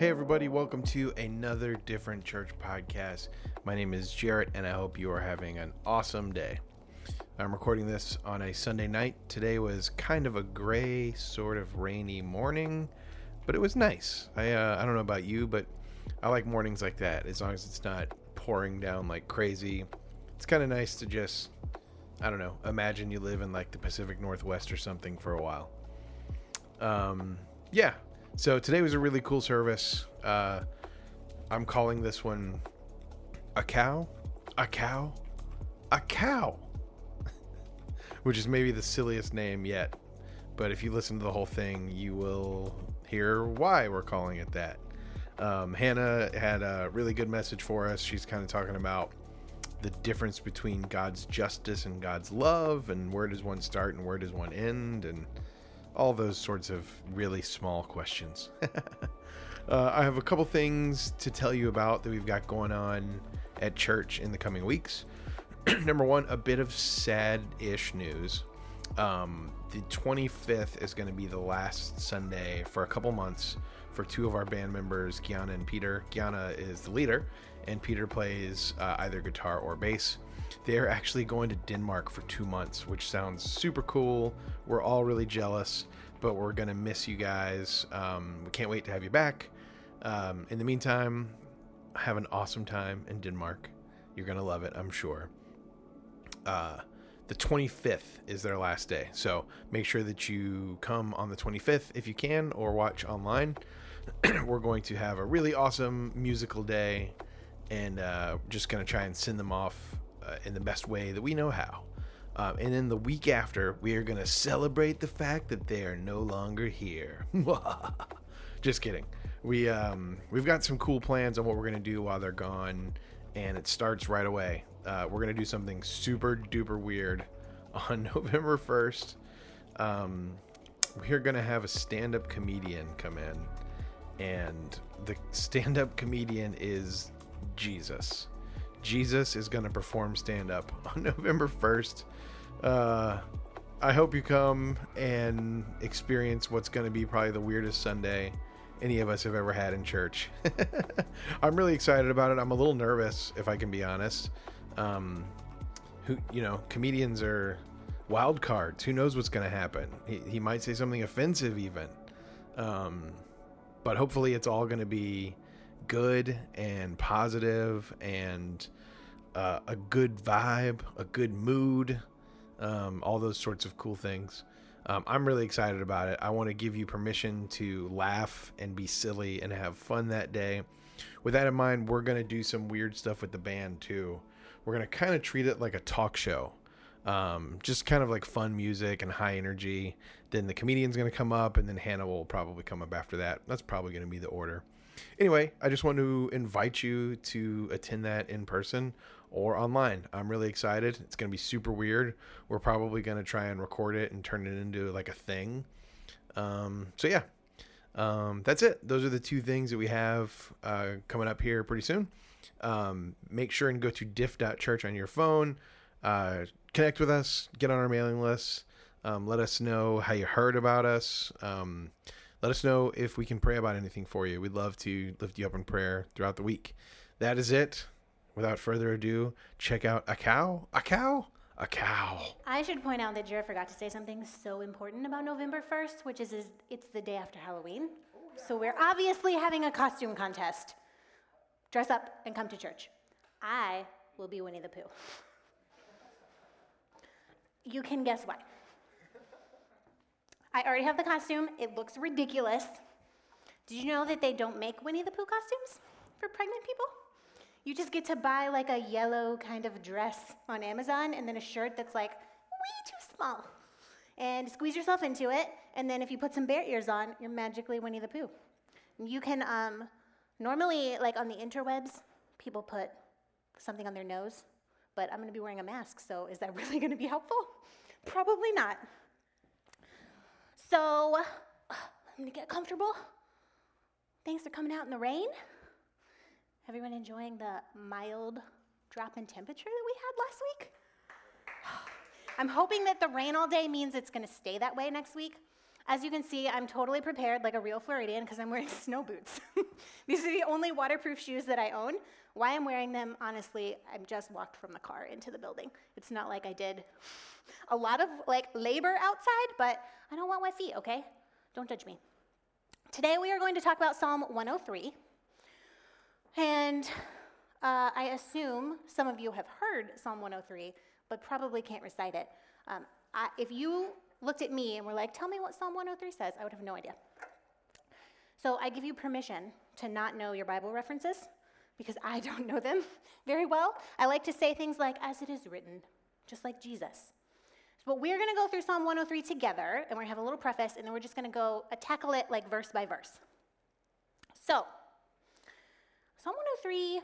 Hey, everybody, welcome to another Different Church podcast. My name is Jarrett, and I hope you are having an awesome day. I'm recording this on a Sunday night. Today was kind of a gray, sort of rainy morning, but it was nice. I, uh, I don't know about you, but I like mornings like that as long as it's not pouring down like crazy. It's kind of nice to just, I don't know, imagine you live in like the Pacific Northwest or something for a while. Um, yeah, so today was a really cool service. Uh, I'm calling this one a cow, a cow, a cow, which is maybe the silliest name yet. But if you listen to the whole thing, you will hear why we're calling it that. Um, Hannah had a really good message for us. She's kind of talking about the difference between God's justice and God's love, and where does one start and where does one end, and all those sorts of really small questions. uh, I have a couple things to tell you about that we've got going on at church in the coming weeks. Number one, a bit of sad ish news. Um, the 25th is going to be the last Sunday for a couple months for two of our band members, Gianna and Peter. Gianna is the leader, and Peter plays uh, either guitar or bass. They're actually going to Denmark for two months, which sounds super cool. We're all really jealous, but we're going to miss you guys. Um, we can't wait to have you back. Um, in the meantime, have an awesome time in Denmark. You're going to love it, I'm sure. Uh, the 25th is their last day. So make sure that you come on the 25th if you can or watch online. We're going to have a really awesome musical day and uh, just going to try and send them off uh, in the best way that we know how. Um, and then the week after, we are going to celebrate the fact that they are no longer here. Just kidding. We um, we've got some cool plans on what we're going to do while they're gone, and it starts right away. Uh, we're going to do something super duper weird on November first. Um, we're going to have a stand-up comedian come in, and the stand-up comedian is Jesus. Jesus is going to perform stand up on November 1st. Uh, I hope you come and experience what's going to be probably the weirdest Sunday any of us have ever had in church. I'm really excited about it. I'm a little nervous, if I can be honest. Um, who, you know, comedians are wild cards. Who knows what's going to happen? He, he might say something offensive, even. Um, but hopefully, it's all going to be good and positive and uh, a good vibe, a good mood, um, all those sorts of cool things. Um, I'm really excited about it. I want to give you permission to laugh and be silly and have fun that day. With that in mind, we're going to do some weird stuff with the band too. We're going to kind of treat it like a talk show. Um, just kind of like fun music and high energy. Then the comedian's going to come up, and then Hannah will probably come up after that. That's probably going to be the order. Anyway, I just want to invite you to attend that in person or online. I'm really excited. It's going to be super weird. We're probably going to try and record it and turn it into like a thing. Um, so, yeah, um, that's it. Those are the two things that we have uh, coming up here pretty soon. Um, make sure and go to diff.church on your phone. Uh, connect with us, get on our mailing list. Um, let us know how you heard about us. Let us know if we can pray about anything for you. We'd love to lift you up in prayer throughout the week. That is it. Without further ado, check out a cow, a cow, a cow. I should point out that Jared forgot to say something so important about November 1st, which is, is it's the day after Halloween. So we're obviously having a costume contest. Dress up and come to church. I will be Winnie the Pooh. You can guess why. I already have the costume. It looks ridiculous. Did you know that they don't make Winnie the Pooh costumes for pregnant people? You just get to buy like a yellow kind of dress on Amazon and then a shirt that's like way too small. And squeeze yourself into it, and then if you put some bear ears on, you're magically Winnie the Pooh. You can, um, normally, like on the interwebs, people put something on their nose, but I'm gonna be wearing a mask, so is that really gonna be helpful? Probably not. So uh, I'm gonna get comfortable. Thanks for coming out in the rain. Everyone enjoying the mild drop in temperature that we had last week? I'm hoping that the rain all day means it's gonna stay that way next week. As you can see, I'm totally prepared like a real Floridian because I'm wearing snow boots. These are the only waterproof shoes that I own. Why I'm wearing them, honestly, I've just walked from the car into the building. It's not like I did a lot of like labor outside, but I don't want wet feet, okay? Don't judge me. Today we are going to talk about Psalm 103. And uh, I assume some of you have heard Psalm 103, but probably can't recite it. Um, I, if you looked at me and were like, tell me what Psalm 103 says, I would have no idea. So I give you permission to not know your Bible references because I don't know them very well. I like to say things like, as it is written, just like Jesus. But we're going to go through Psalm 103 together, and we're going to have a little preface, and then we're just going to go uh, tackle it like verse by verse. So, Psalm 103,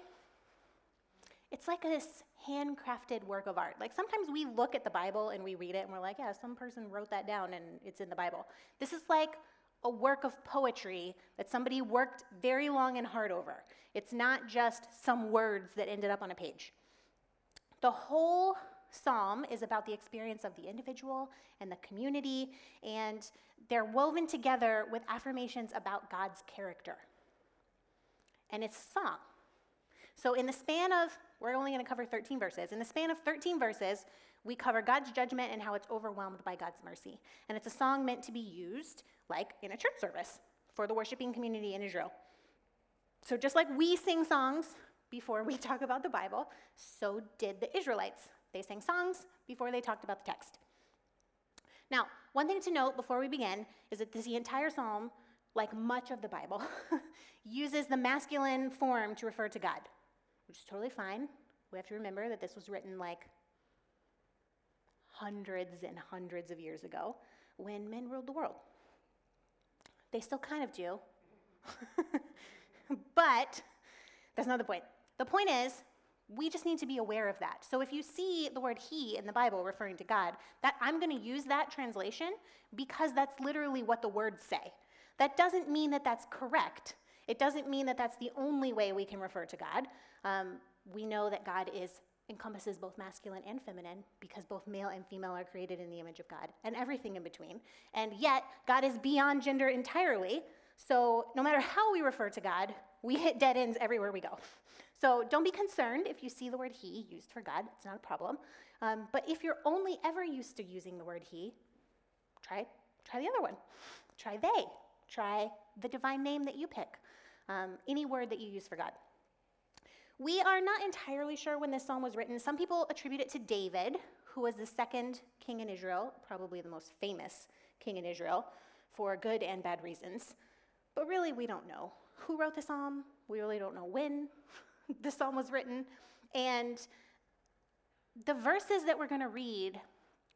it's like this handcrafted work of art. Like sometimes we look at the Bible and we read it and we're like, yeah, some person wrote that down and it's in the Bible. This is like a work of poetry that somebody worked very long and hard over. It's not just some words that ended up on a page. The whole psalm is about the experience of the individual and the community, and they're woven together with affirmations about God's character. And it's a song. So, in the span of, we're only going to cover 13 verses. In the span of 13 verses, we cover God's judgment and how it's overwhelmed by God's mercy. And it's a song meant to be used, like in a church service, for the worshiping community in Israel. So, just like we sing songs before we talk about the Bible, so did the Israelites. They sang songs before they talked about the text. Now, one thing to note before we begin is that this entire psalm, like much of the Bible, uses the masculine form to refer to God, which is totally fine. We have to remember that this was written like hundreds and hundreds of years ago when men ruled the world. They still kind of do. but that's not the point. The point is, we just need to be aware of that. So if you see the word he in the Bible referring to God, that I'm going to use that translation because that's literally what the words say. That doesn't mean that that's correct. It doesn't mean that that's the only way we can refer to God. Um, we know that God is encompasses both masculine and feminine because both male and female are created in the image of God and everything in between. And yet, God is beyond gender entirely. So, no matter how we refer to God, we hit dead ends everywhere we go. So don't be concerned if you see the word he used for God, it's not a problem. Um, but if you're only ever used to using the word he, try, try the other one. Try they. Try the divine name that you pick. Um, any word that you use for God. We are not entirely sure when this psalm was written. Some people attribute it to David, who was the second king in Israel, probably the most famous king in Israel, for good and bad reasons. But really, we don't know who wrote the psalm. We really don't know when. the psalm was written. And the verses that we're going to read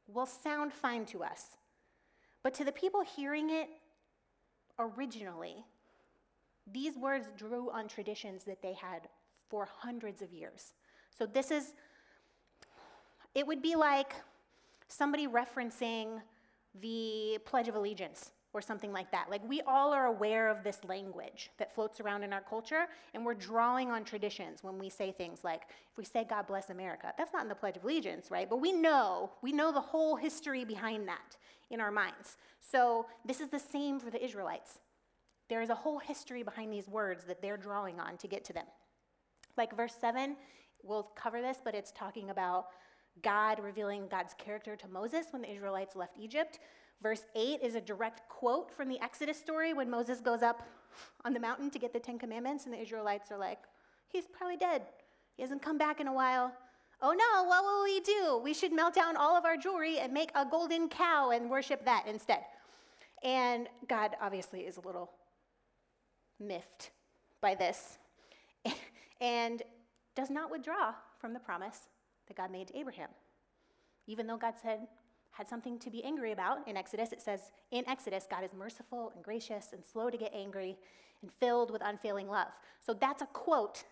will sound fine to us. But to the people hearing it originally, these words drew on traditions that they had for hundreds of years. So this is, it would be like somebody referencing the Pledge of Allegiance or something like that. Like we all are aware of this language that floats around in our culture, and we're drawing on traditions when we say things like, if we say God bless America, that's not in the Pledge of Allegiance, right? But we know, we know the whole history behind that in our minds. So this is the same for the Israelites. There is a whole history behind these words that they're drawing on to get to them. Like verse 7, we'll cover this, but it's talking about God revealing God's character to Moses when the Israelites left Egypt. Verse 8 is a direct quote from the Exodus story when Moses goes up on the mountain to get the Ten Commandments, and the Israelites are like, He's probably dead. He hasn't come back in a while. Oh no, what will we do? We should melt down all of our jewelry and make a golden cow and worship that instead. And God obviously is a little miffed by this and does not withdraw from the promise that God made to Abraham. Even though God said, had something to be angry about in Exodus. It says, in Exodus, God is merciful and gracious and slow to get angry and filled with unfailing love. So that's a quote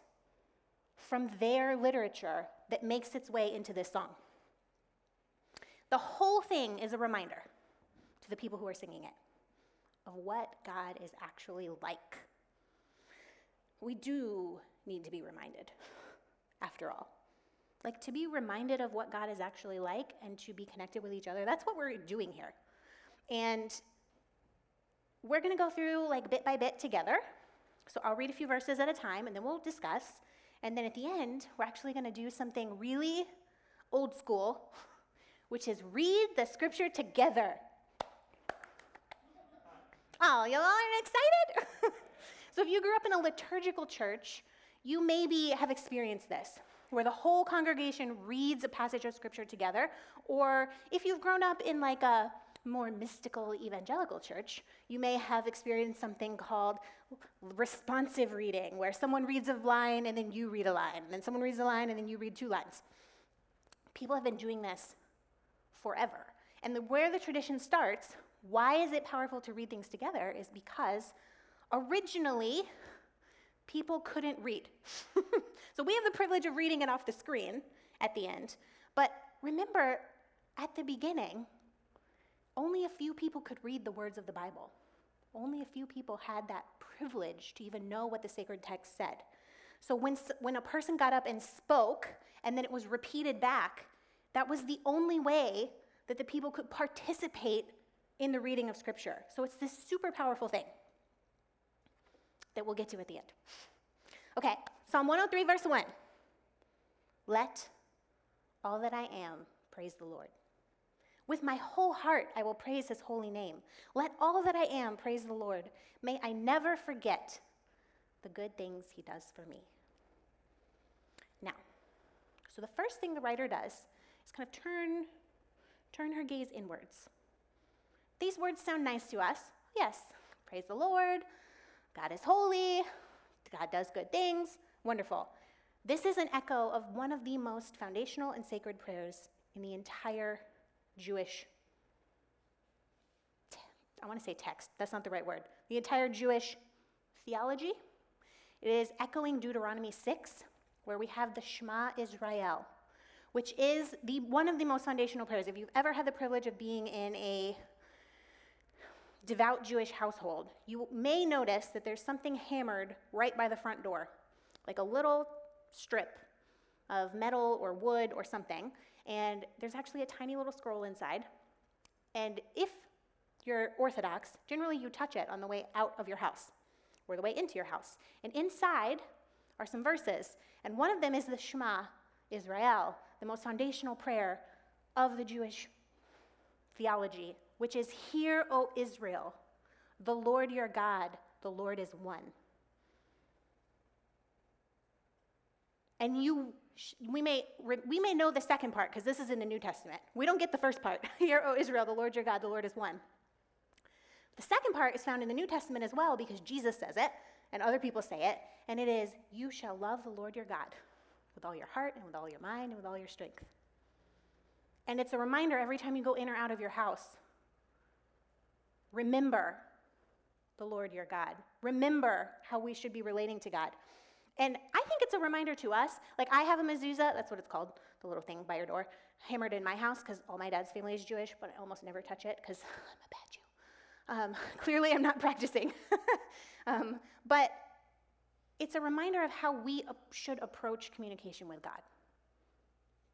from their literature that makes its way into this song. The whole thing is a reminder to the people who are singing it of what God is actually like. We do need to be reminded, after all. Like to be reminded of what God is actually like and to be connected with each other. That's what we're doing here. And we're going to go through like bit by bit together. So I'll read a few verses at a time and then we'll discuss. And then at the end, we're actually going to do something really old school, which is read the scripture together. Oh, y'all aren't excited? so if you grew up in a liturgical church, you maybe have experienced this, where the whole congregation reads a passage of scripture together. Or if you've grown up in like a more mystical evangelical church, you may have experienced something called responsive reading, where someone reads a line and then you read a line, and then someone reads a line and then you read two lines. People have been doing this forever. And the, where the tradition starts, why is it powerful to read things together, is because originally people couldn't read. so we have the privilege of reading it off the screen at the end. But remember, at the beginning, only a few people could read the words of the Bible. Only a few people had that privilege to even know what the sacred text said. So when, when a person got up and spoke, and then it was repeated back, that was the only way that the people could participate in the reading of Scripture. So it's this super powerful thing that we'll get to at the end. Okay, Psalm 103, verse 1. Let all that I am praise the Lord. With my whole heart, I will praise his holy name. Let all that I am praise the Lord. May I never forget the good things he does for me. Now, so the first thing the writer does is kind of turn, turn her gaze inwards. These words sound nice to us. Yes, praise the Lord. God is holy. God does good things. Wonderful. This is an echo of one of the most foundational and sacred prayers in the entire Jewish, I want to say text, that's not the right word, the entire Jewish theology. It is echoing Deuteronomy 6, where we have the Shema Israel, which is the, one of the most foundational prayers. If you've ever had the privilege of being in a devout Jewish household, you may notice that there's something hammered right by the front door, like a little strip of metal or wood or something and there's actually a tiny little scroll inside. And if you're Orthodox, generally you touch it on the way out of your house or the way into your house. And inside are some verses, and one of them is the Shema Israel, the most foundational prayer of the Jewish theology, which is Hear, O Israel, the Lord your God, the Lord is one. And you we may, we may know the second part because this is in the New Testament. We don't get the first part. Hear, O Israel, the Lord your God, the Lord is one. The second part is found in the New Testament as well because Jesus says it and other people say it, and it is, You shall love the Lord your God with all your heart and with all your mind and with all your strength. And it's a reminder every time you go in or out of your house remember the Lord your God. Remember how we should be relating to God. And I think it's a reminder to us. Like, I have a mezuzah, that's what it's called, the little thing by your door, hammered in my house because all my dad's family is Jewish, but I almost never touch it because I'm a bad Jew. Um, clearly, I'm not practicing. um, but it's a reminder of how we should approach communication with God.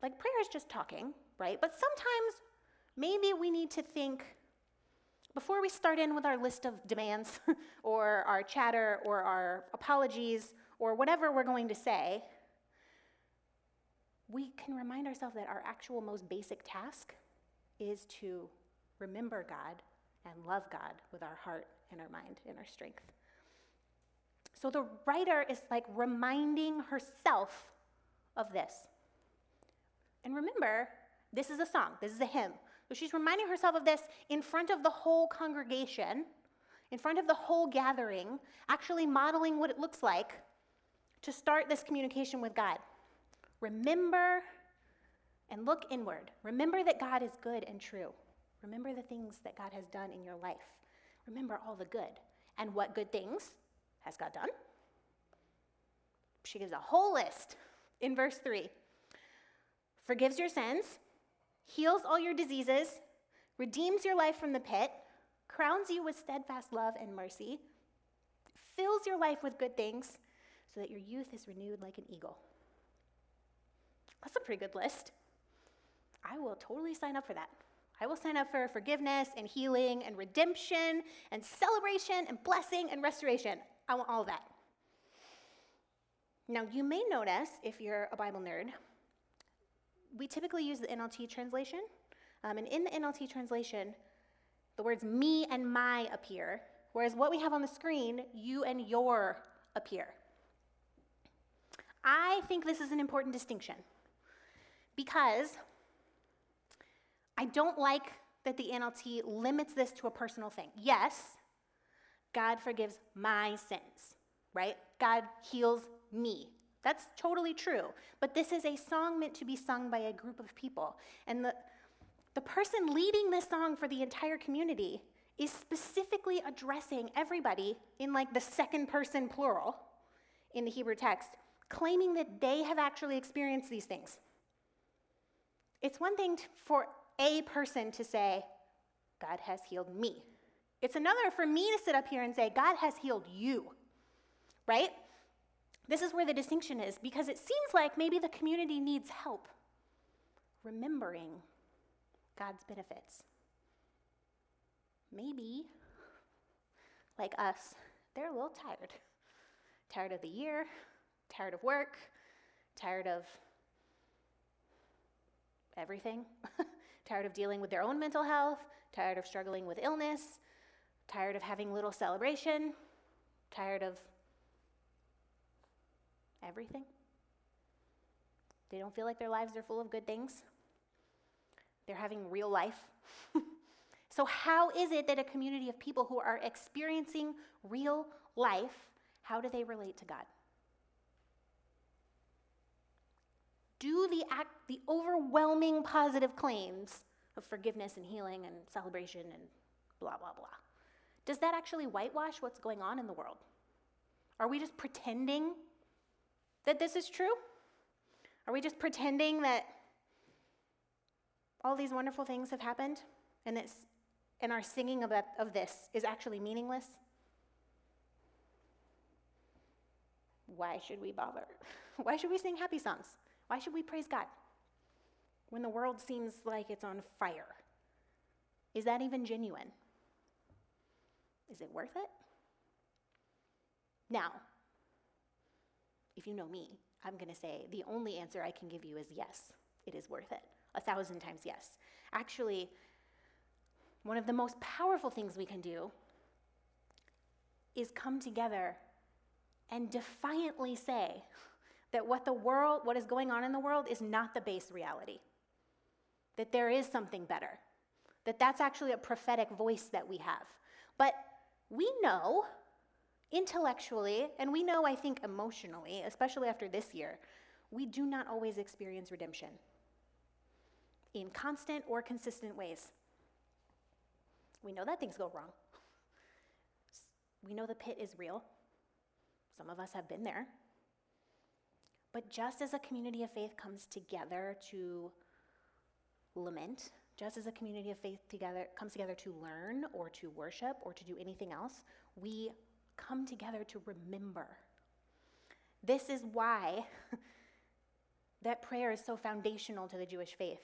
Like, prayer is just talking, right? But sometimes maybe we need to think before we start in with our list of demands or our chatter or our apologies or whatever we're going to say, we can remind ourselves that our actual most basic task is to remember God and love God with our heart and our mind and our strength. So the writer is like reminding herself of this. And remember, this is a song, this is a hymn. So she's reminding herself of this in front of the whole congregation, in front of the whole gathering, actually modeling what it looks like to start this communication with God. Remember and look inward. Remember that God is good and true. Remember the things that God has done in your life. Remember all the good. And what good things has God done? She gives a whole list in verse 3 forgives your sins, heals all your diseases, redeems your life from the pit, crowns you with steadfast love and mercy, fills your life with good things, so that your youth is renewed like an eagle. That's a pretty good list. I will totally sign up for that. I will sign up for forgiveness and healing and redemption and celebration and blessing and restoration. I want all that. Now, you may notice, if you're a Bible nerd, we typically use the NLT translation. Um, and in the NLT translation, the words me and my appear, whereas what we have on the screen, you and your appear. I think this is an important distinction because I don't like that the NLT limits this to a personal thing. Yes, God forgives my sins, right? God heals me. That's totally true. But this is a song meant to be sung by a group of people. And the, the person leading this song for the entire community is specifically addressing everybody in like the second person plural in the Hebrew text, claiming that they have actually experienced these things. It's one thing for a person to say, God has healed me. It's another for me to sit up here and say, God has healed you, right? This is where the distinction is because it seems like maybe the community needs help remembering God's benefits. Maybe, like us, they're a little tired. Tired of the year, tired of work, tired of everything, tired of dealing with their own mental health, tired of struggling with illness, tired of having little celebration, tired of everything. They don't feel like their lives are full of good things. They're having real life. so, how is it that a community of people who are experiencing real life, how do they relate to God? Do the, act, the overwhelming positive claims of forgiveness and healing and celebration and blah, blah, blah, does that actually whitewash what's going on in the world? Are we just pretending that this is true? Are we just pretending that all these wonderful things have happened and, this, and our singing of, that, of this is actually meaningless? Why should we bother? Why should we sing happy songs? Why should we praise God when the world seems like it's on fire? Is that even genuine? Is it worth it? Now, if you know me, I'm going to say the only answer I can give you is yes, it is worth it. A thousand times yes. Actually, one of the most powerful things we can do is come together and defiantly say that what the world, what is going on in the world is not the base reality. That there is something better. That that's actually a prophetic voice that we have. But we know intellectually, and we know, I think, emotionally, especially after this year, we do not always experience redemption in constant or consistent ways. We know that things go wrong. We know the pit is real. Some of us have been there. But just as a community of faith comes together to lament, just as a community of faith together comes together to learn or to worship or to do anything else, we come together to remember. This is why that prayer is so foundational to the Jewish faith.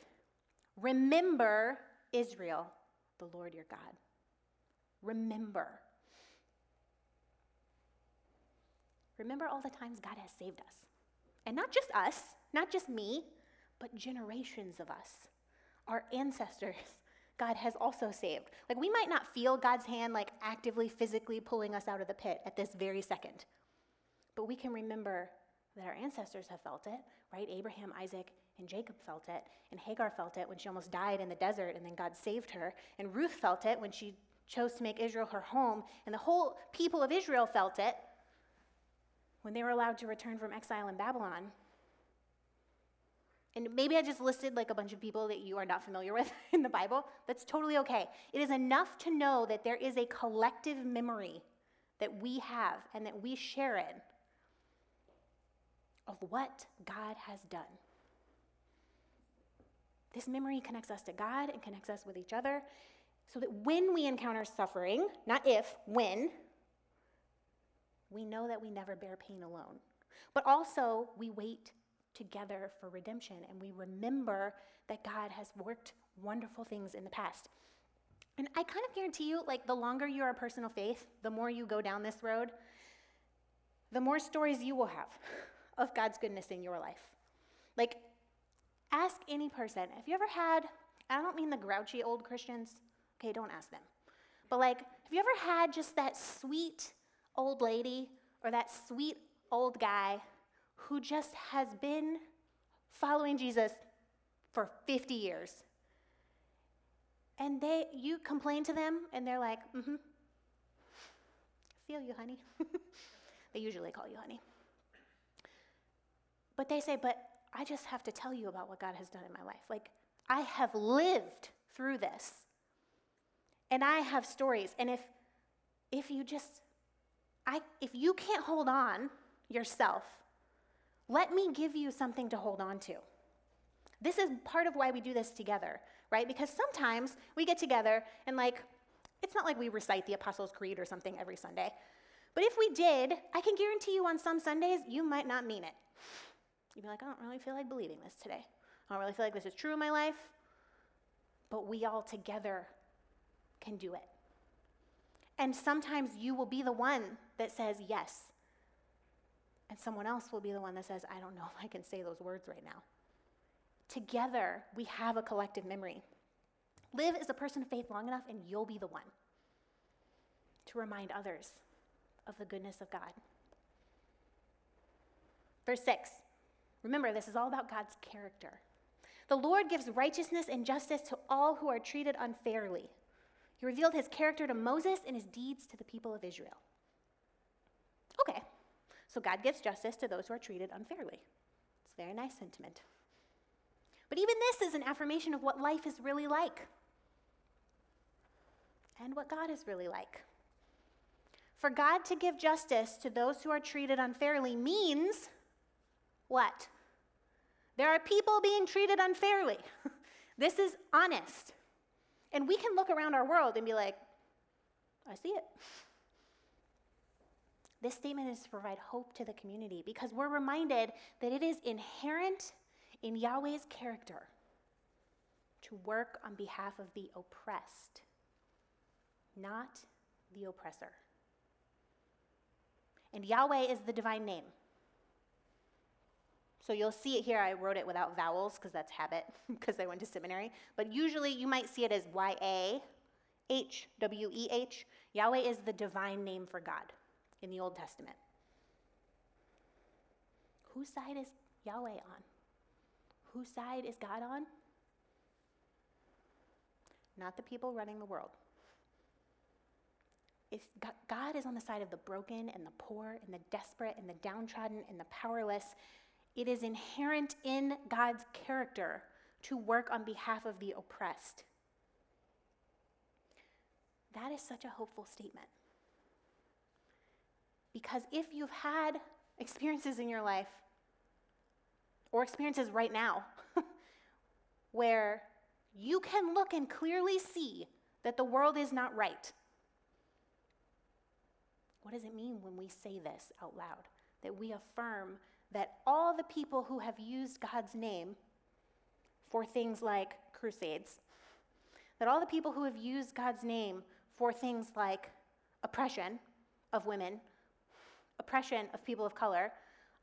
Remember Israel, the Lord your God. Remember. Remember all the times God has saved us. And not just us, not just me, but generations of us, our ancestors. God has also saved. Like, we might not feel God's hand, like, actively, physically pulling us out of the pit at this very second. But we can remember that our ancestors have felt it, right? Abraham, Isaac, and Jacob felt it. And Hagar felt it when she almost died in the desert, and then God saved her. And Ruth felt it when she chose to make Israel her home. And the whole people of Israel felt it when they were allowed to return from exile in Babylon. And maybe I just listed like a bunch of people that you are not familiar with in the Bible. That's totally okay. It is enough to know that there is a collective memory that we have and that we share in of what God has done. This memory connects us to God and connects us with each other so that when we encounter suffering, not if, when, we know that we never bear pain alone. But also, we wait together for redemption and we remember that God has worked wonderful things in the past. And I kind of guarantee you, like, the longer you're a person of faith, the more you go down this road, the more stories you will have of God's goodness in your life. Like, ask any person, have you ever had, I don't mean the grouchy old Christians, okay, don't ask them. But like, have you ever had just that sweet old lady or that sweet old guy who just has been following Jesus for 50 years? And they you complain to them and they're like, "Mhm. Feel you, honey." they usually call you honey. But they say, "But I just have to tell you about what God has done in my life. Like I have lived through this. And I have stories. And if if you just I if you can't hold on yourself, let me give you something to hold on to. This is part of why we do this together, right? Because sometimes we get together and like it's not like we recite the Apostles' Creed or something every Sunday. But if we did, I can guarantee you on some Sundays you might not mean it. You'd be like, I don't really feel like believing this today. I don't really feel like this is true in my life. But we all together can do it. And sometimes you will be the one that says yes. And someone else will be the one that says, I don't know if I can say those words right now. Together, we have a collective memory. Live as a person of faith long enough, and you'll be the one to remind others of the goodness of God. Verse 6 Remember, this is all about God's character. The Lord gives righteousness and justice to all who are treated unfairly. He revealed his character to Moses and his deeds to the people of Israel. So God gives justice to those who are treated unfairly. It's a very nice sentiment. But even this is an affirmation of what life is really like and what God is really like. For God to give justice to those who are treated unfairly means what? There are people being treated unfairly. this is honest. And we can look around our world and be like, I see it. This statement is to provide hope to the community because we're reminded that it is inherent in Yahweh's character to work on behalf of the oppressed, not the oppressor. And Yahweh is the divine name. So you'll see it here. I wrote it without vowels because that's habit, because I went to seminary. But usually you might see it as Y A H W E H. Yahweh is the divine name for God in the Old Testament. Whose side is Yahweh on? Whose side is God on? Not the people running the world. If God is on the side of the broken and the poor and the desperate and the downtrodden and the powerless, it is inherent in God's character to work on behalf of the oppressed. That is such a hopeful statement. Because if you've had experiences in your life, or experiences right now, where you can look and clearly see that the world is not right, what does it mean when we say this out loud? That we affirm that all the people who have used God's name for things like crusades, that all the people who have used God's name for things like oppression of women, oppression of people of color,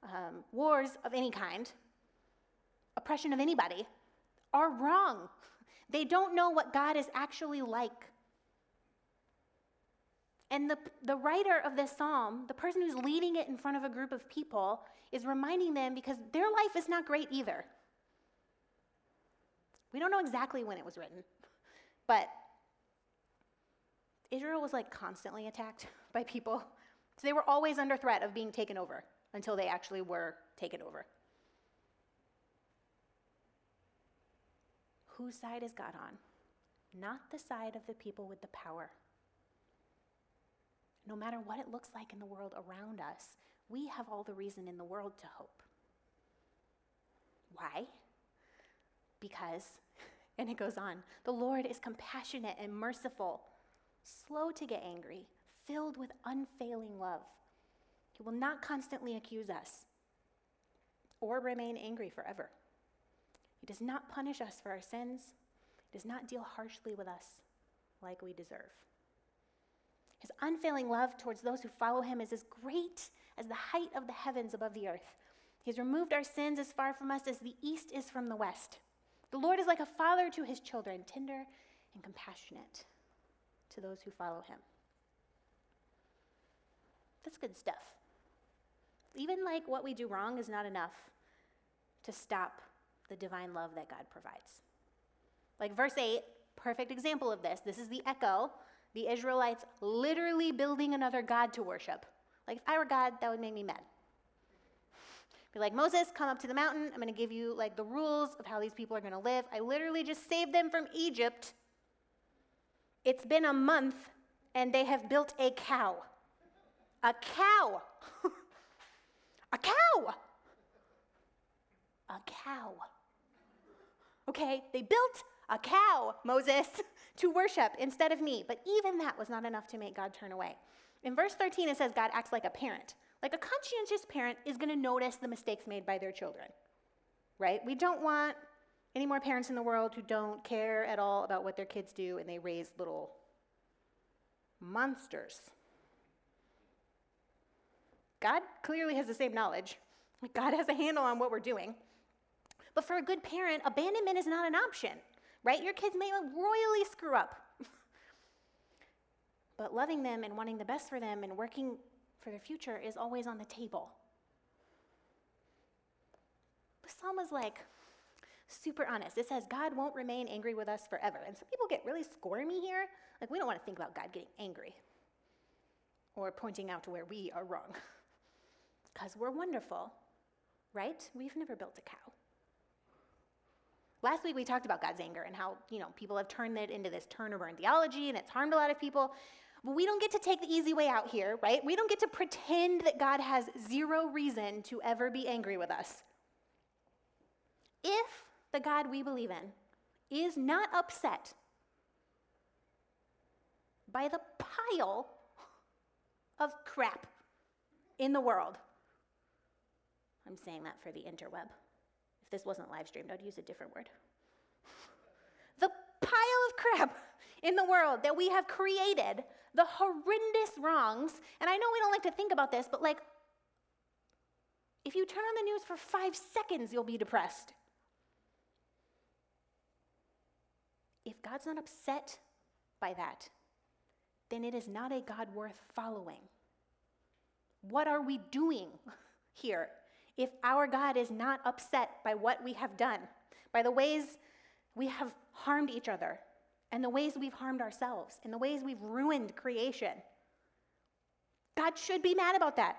um, wars of any kind, oppression of anybody, are wrong. They don't know what God is actually like. And the, the writer of this psalm, the person who's leading it in front of a group of people, is reminding them because their life is not great either. We don't know exactly when it was written, but Israel was like constantly attacked by people. So they were always under threat of being taken over until they actually were taken over. Whose side is God on? Not the side of the people with the power. No matter what it looks like in the world around us, we have all the reason in the world to hope. Why? Because, and it goes on, the Lord is compassionate and merciful, slow to get angry, filled with unfailing love. He will not constantly accuse us or remain angry forever. He does not punish us for our sins. He does not deal harshly with us like we deserve. His unfailing love towards those who follow him is as great as the height of the heavens above the earth. He has removed our sins as far from us as the east is from the west. The Lord is like a father to his children, tender and compassionate to those who follow him. That's good stuff. Even like what we do wrong is not enough to stop the divine love that God provides. Like verse 8, perfect example of this. This is the echo. The Israelites literally building another God to worship. Like if I were God, that would make me mad. Be like, Moses, come up to the mountain. I'm going to give you like the rules of how these people are going to live. I literally just saved them from Egypt. It's been a month and they have built a cow. A cow. a cow. A cow. Okay, they built a cow, Moses, to worship instead of me. But even that was not enough to make God turn away. In verse 13, it says God acts like a parent. Like a conscientious parent is going to notice the mistakes made by their children, right? We don't want any more parents in the world who don't care at all about what their kids do and they raise little monsters. God clearly has the same knowledge. God has a handle on what we're doing. But for a good parent, abandonment is not an option, right? Your kids may royally screw up. but loving them and wanting the best for them and working for their future is always on the table. Psalm is like super honest. It says God won't remain angry with us forever. And some people get really squirmy here. Like, we don't want to think about God getting angry or pointing out to where we are wrong. Because we're wonderful, right? We've never built a cow. Last week we talked about God's anger and how, you know, people have turned it into this turn or burn theology and it's harmed a lot of people. But we don't get to take the easy way out here, right? We don't get to pretend that God has zero reason to ever be angry with us. If the God we believe in is not upset by the pile of crap in the world, I'm saying that for the interweb. If this wasn't live streamed, I'd use a different word. The pile of crap in the world that we have created, the horrendous wrongs, and I know we don't like to think about this, but like, if you turn on the news for five seconds, you'll be depressed. If God's not upset by that, then it is not a God worth following. What are we doing here? If our God is not upset by what we have done, by the ways we have harmed each other, and the ways we've harmed ourselves, and the ways we've ruined creation. God should be mad about that,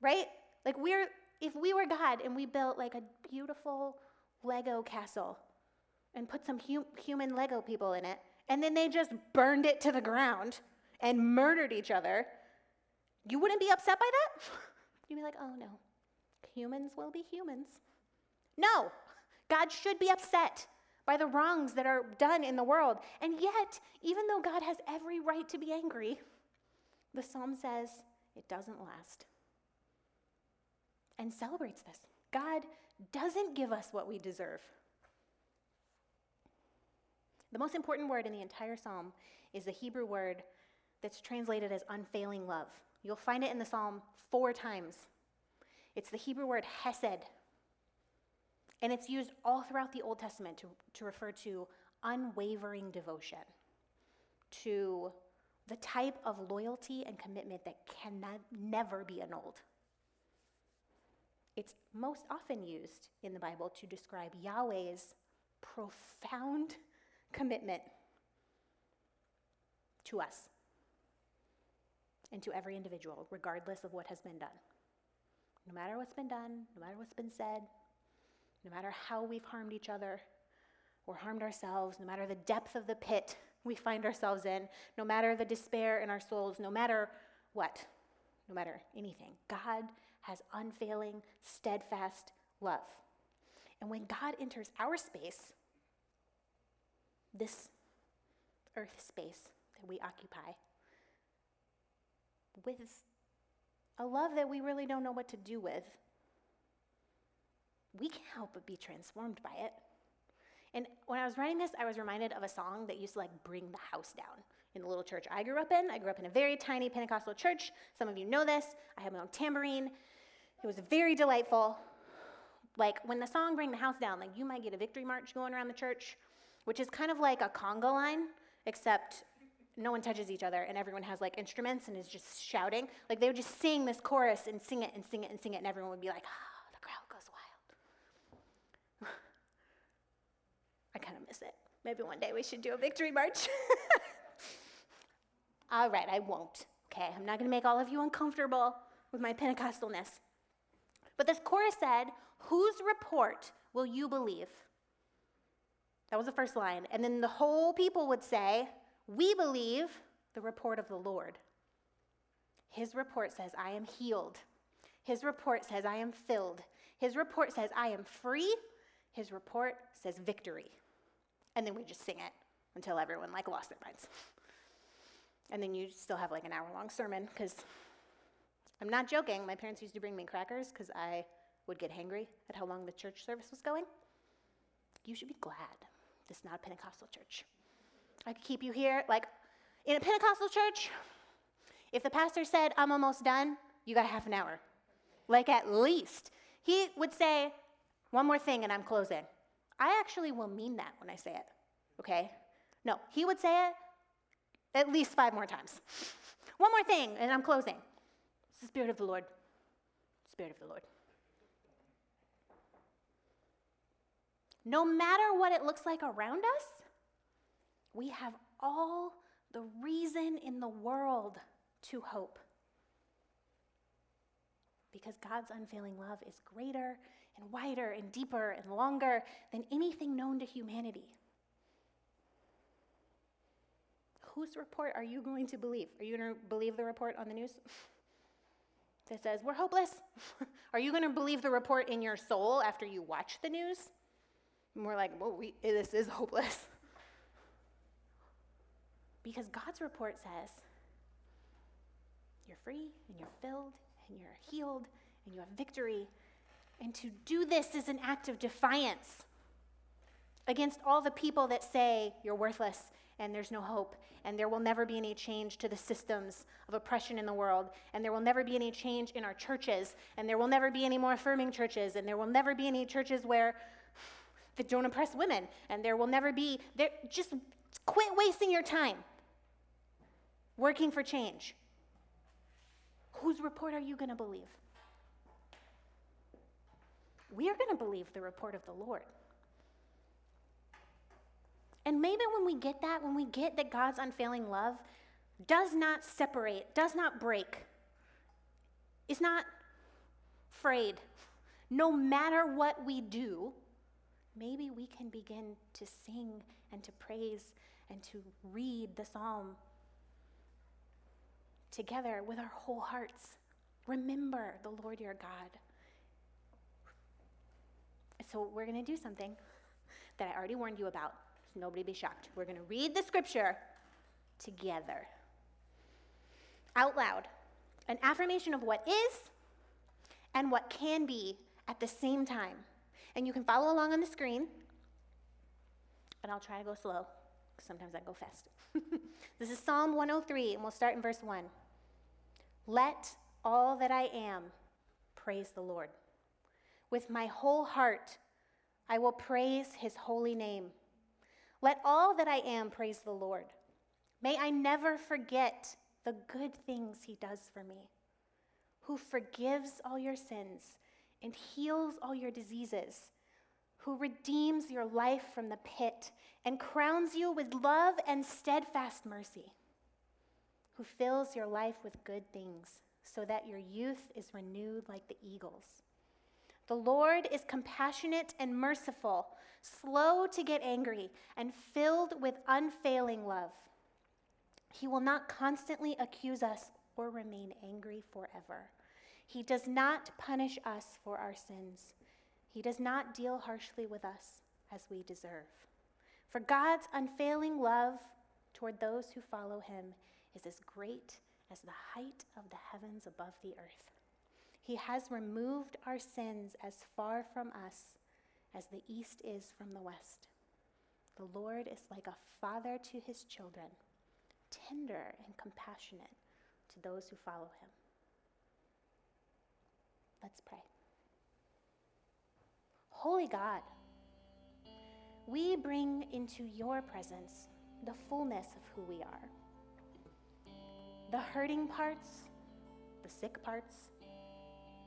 right? Like, we're, if we were God and we built like a beautiful Lego castle and put some hum- human Lego people in it, and then they just burned it to the ground and murdered each other, you wouldn't be upset by that? You'd be like, oh no, humans will be humans. No, God should be upset by the wrongs that are done in the world. And yet, even though God has every right to be angry, the psalm says it doesn't last and celebrates this. God doesn't give us what we deserve. The most important word in the entire psalm is the Hebrew word that's translated as unfailing love. You'll find it in the psalm four times. It's the Hebrew word hesed. And it's used all throughout the Old Testament to, to refer to unwavering devotion, to the type of loyalty and commitment that can never be annulled. It's most often used in the Bible to describe Yahweh's profound commitment to us and to every individual, regardless of what has been done. No matter what's been done, no matter what's been said, no matter how we've harmed each other or harmed ourselves, no matter the depth of the pit we find ourselves in, no matter the despair in our souls, no matter what, no matter anything, God has unfailing, steadfast love. And when God enters our space, this earth space that we occupy, with a love that we really don't know what to do with, we can't help but be transformed by it. And when I was writing this, I was reminded of a song that used to like bring the house down in the little church I grew up in. I grew up in a very tiny Pentecostal church. Some of you know this. I had my own tambourine. It was very delightful. Like when the song Bring the House Down, like you might get a victory march going around the church, which is kind of like a conga line, except no one touches each other and everyone has like instruments and is just shouting. Like they would just sing this chorus and sing it and sing it and sing it, and everyone would be like, ah, the crowd goes wild. I kind of miss it. Maybe one day we should do a victory march. all right, I won't. Okay, I'm not going to make all of you uncomfortable with my Pentecostalness. But this chorus said, Whose report will you believe? That was the first line. And then the whole people would say, We believe the report of the Lord. His report says, I am healed. His report says, I am filled. His report says, I am free. His report says, victory. And then we just sing it until everyone like lost their minds. And then you still have like an hour long sermon because I'm not joking. My parents used to bring me crackers because I would get hangry at how long the church service was going. You should be glad this is not a Pentecostal church. I could keep you here. Like in a Pentecostal church, if the pastor said, I'm almost done, you got half an hour. Like at least. He would say, one more thing and I'm closing. I actually will mean that when I say it, okay? No, he would say it at least five more times. One more thing, and I'm closing. It's the Spirit of the Lord. Spirit of the Lord. No matter what it looks like around us, we have all the reason in the world to hope. Because God's unfailing love is greater and wider and deeper and longer than anything known to humanity. Whose report are you going to believe? Are you going to believe the report on the news that says we're hopeless? are you going to believe the report in your soul after you watch the news? And we're like, well, we, this is hopeless. Because God's report says you're free and you're filled and you're healed and you have victory. And to do this is an act of defiance against all the people that say you're worthless and there's no hope and there will never be any change to the systems of oppression in the world and there will never be any change in our churches and there will never be any more affirming churches and there will never be any churches where that don't oppress women and there will never be there just quit wasting your time working for change. Whose report are you going to believe? We are going to believe the report of the lord. And maybe when we get that when we get that god's unfailing love does not separate does not break is not frayed no matter what we do maybe we can begin to sing and to praise and to read the psalm together with our whole hearts. Remember the Lord your God. So, we're going to do something that I already warned you about, so nobody be shocked. We're going to read the scripture together, out loud. An affirmation of what is and what can be at the same time. And you can follow along on the screen, but I'll try to go slow sometimes I go fast. this is Psalm 103, and we'll start in verse 1. Let all that I am praise the Lord. With my whole heart, I will praise his holy name. Let all that I am praise the Lord. May I never forget the good things he does for me, who forgives all your sins and heals all your diseases, who redeems your life from the pit and crowns you with love and steadfast mercy, who fills your life with good things so that your youth is renewed like the eagles. The Lord is compassionate and merciful, slow to get angry, and filled with unfailing love. He will not constantly accuse us or remain angry forever. He does not punish us for our sins. He does not deal harshly with us as we deserve. For God's unfailing love toward those who follow him is as great as the height of the heavens above the earth. He has removed our sins as far from us as the east is from the west. The Lord is like a father to his children, tender and compassionate to those who follow him. Let's pray. Holy God, we bring into your presence the fullness of who we are the hurting parts, the sick parts,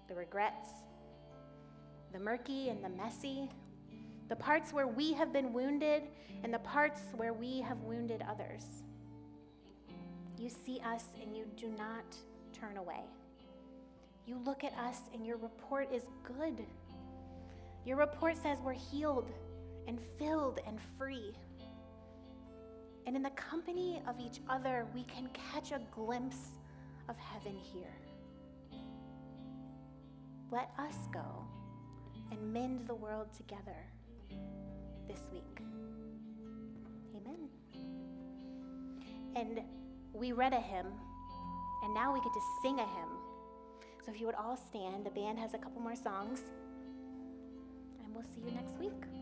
the regrets, the murky and the messy, the parts where we have been wounded, and the parts where we have wounded others. You see us and you do not turn away. You look at us and your report is good. Your report says we're healed and filled and free. And in the company of each other, we can catch a glimpse of heaven here. Let us go and mend the world together this week. Amen. And we read a hymn, and now we get to sing a hymn. So if you would all stand, the band has a couple more songs, and we'll see you next week.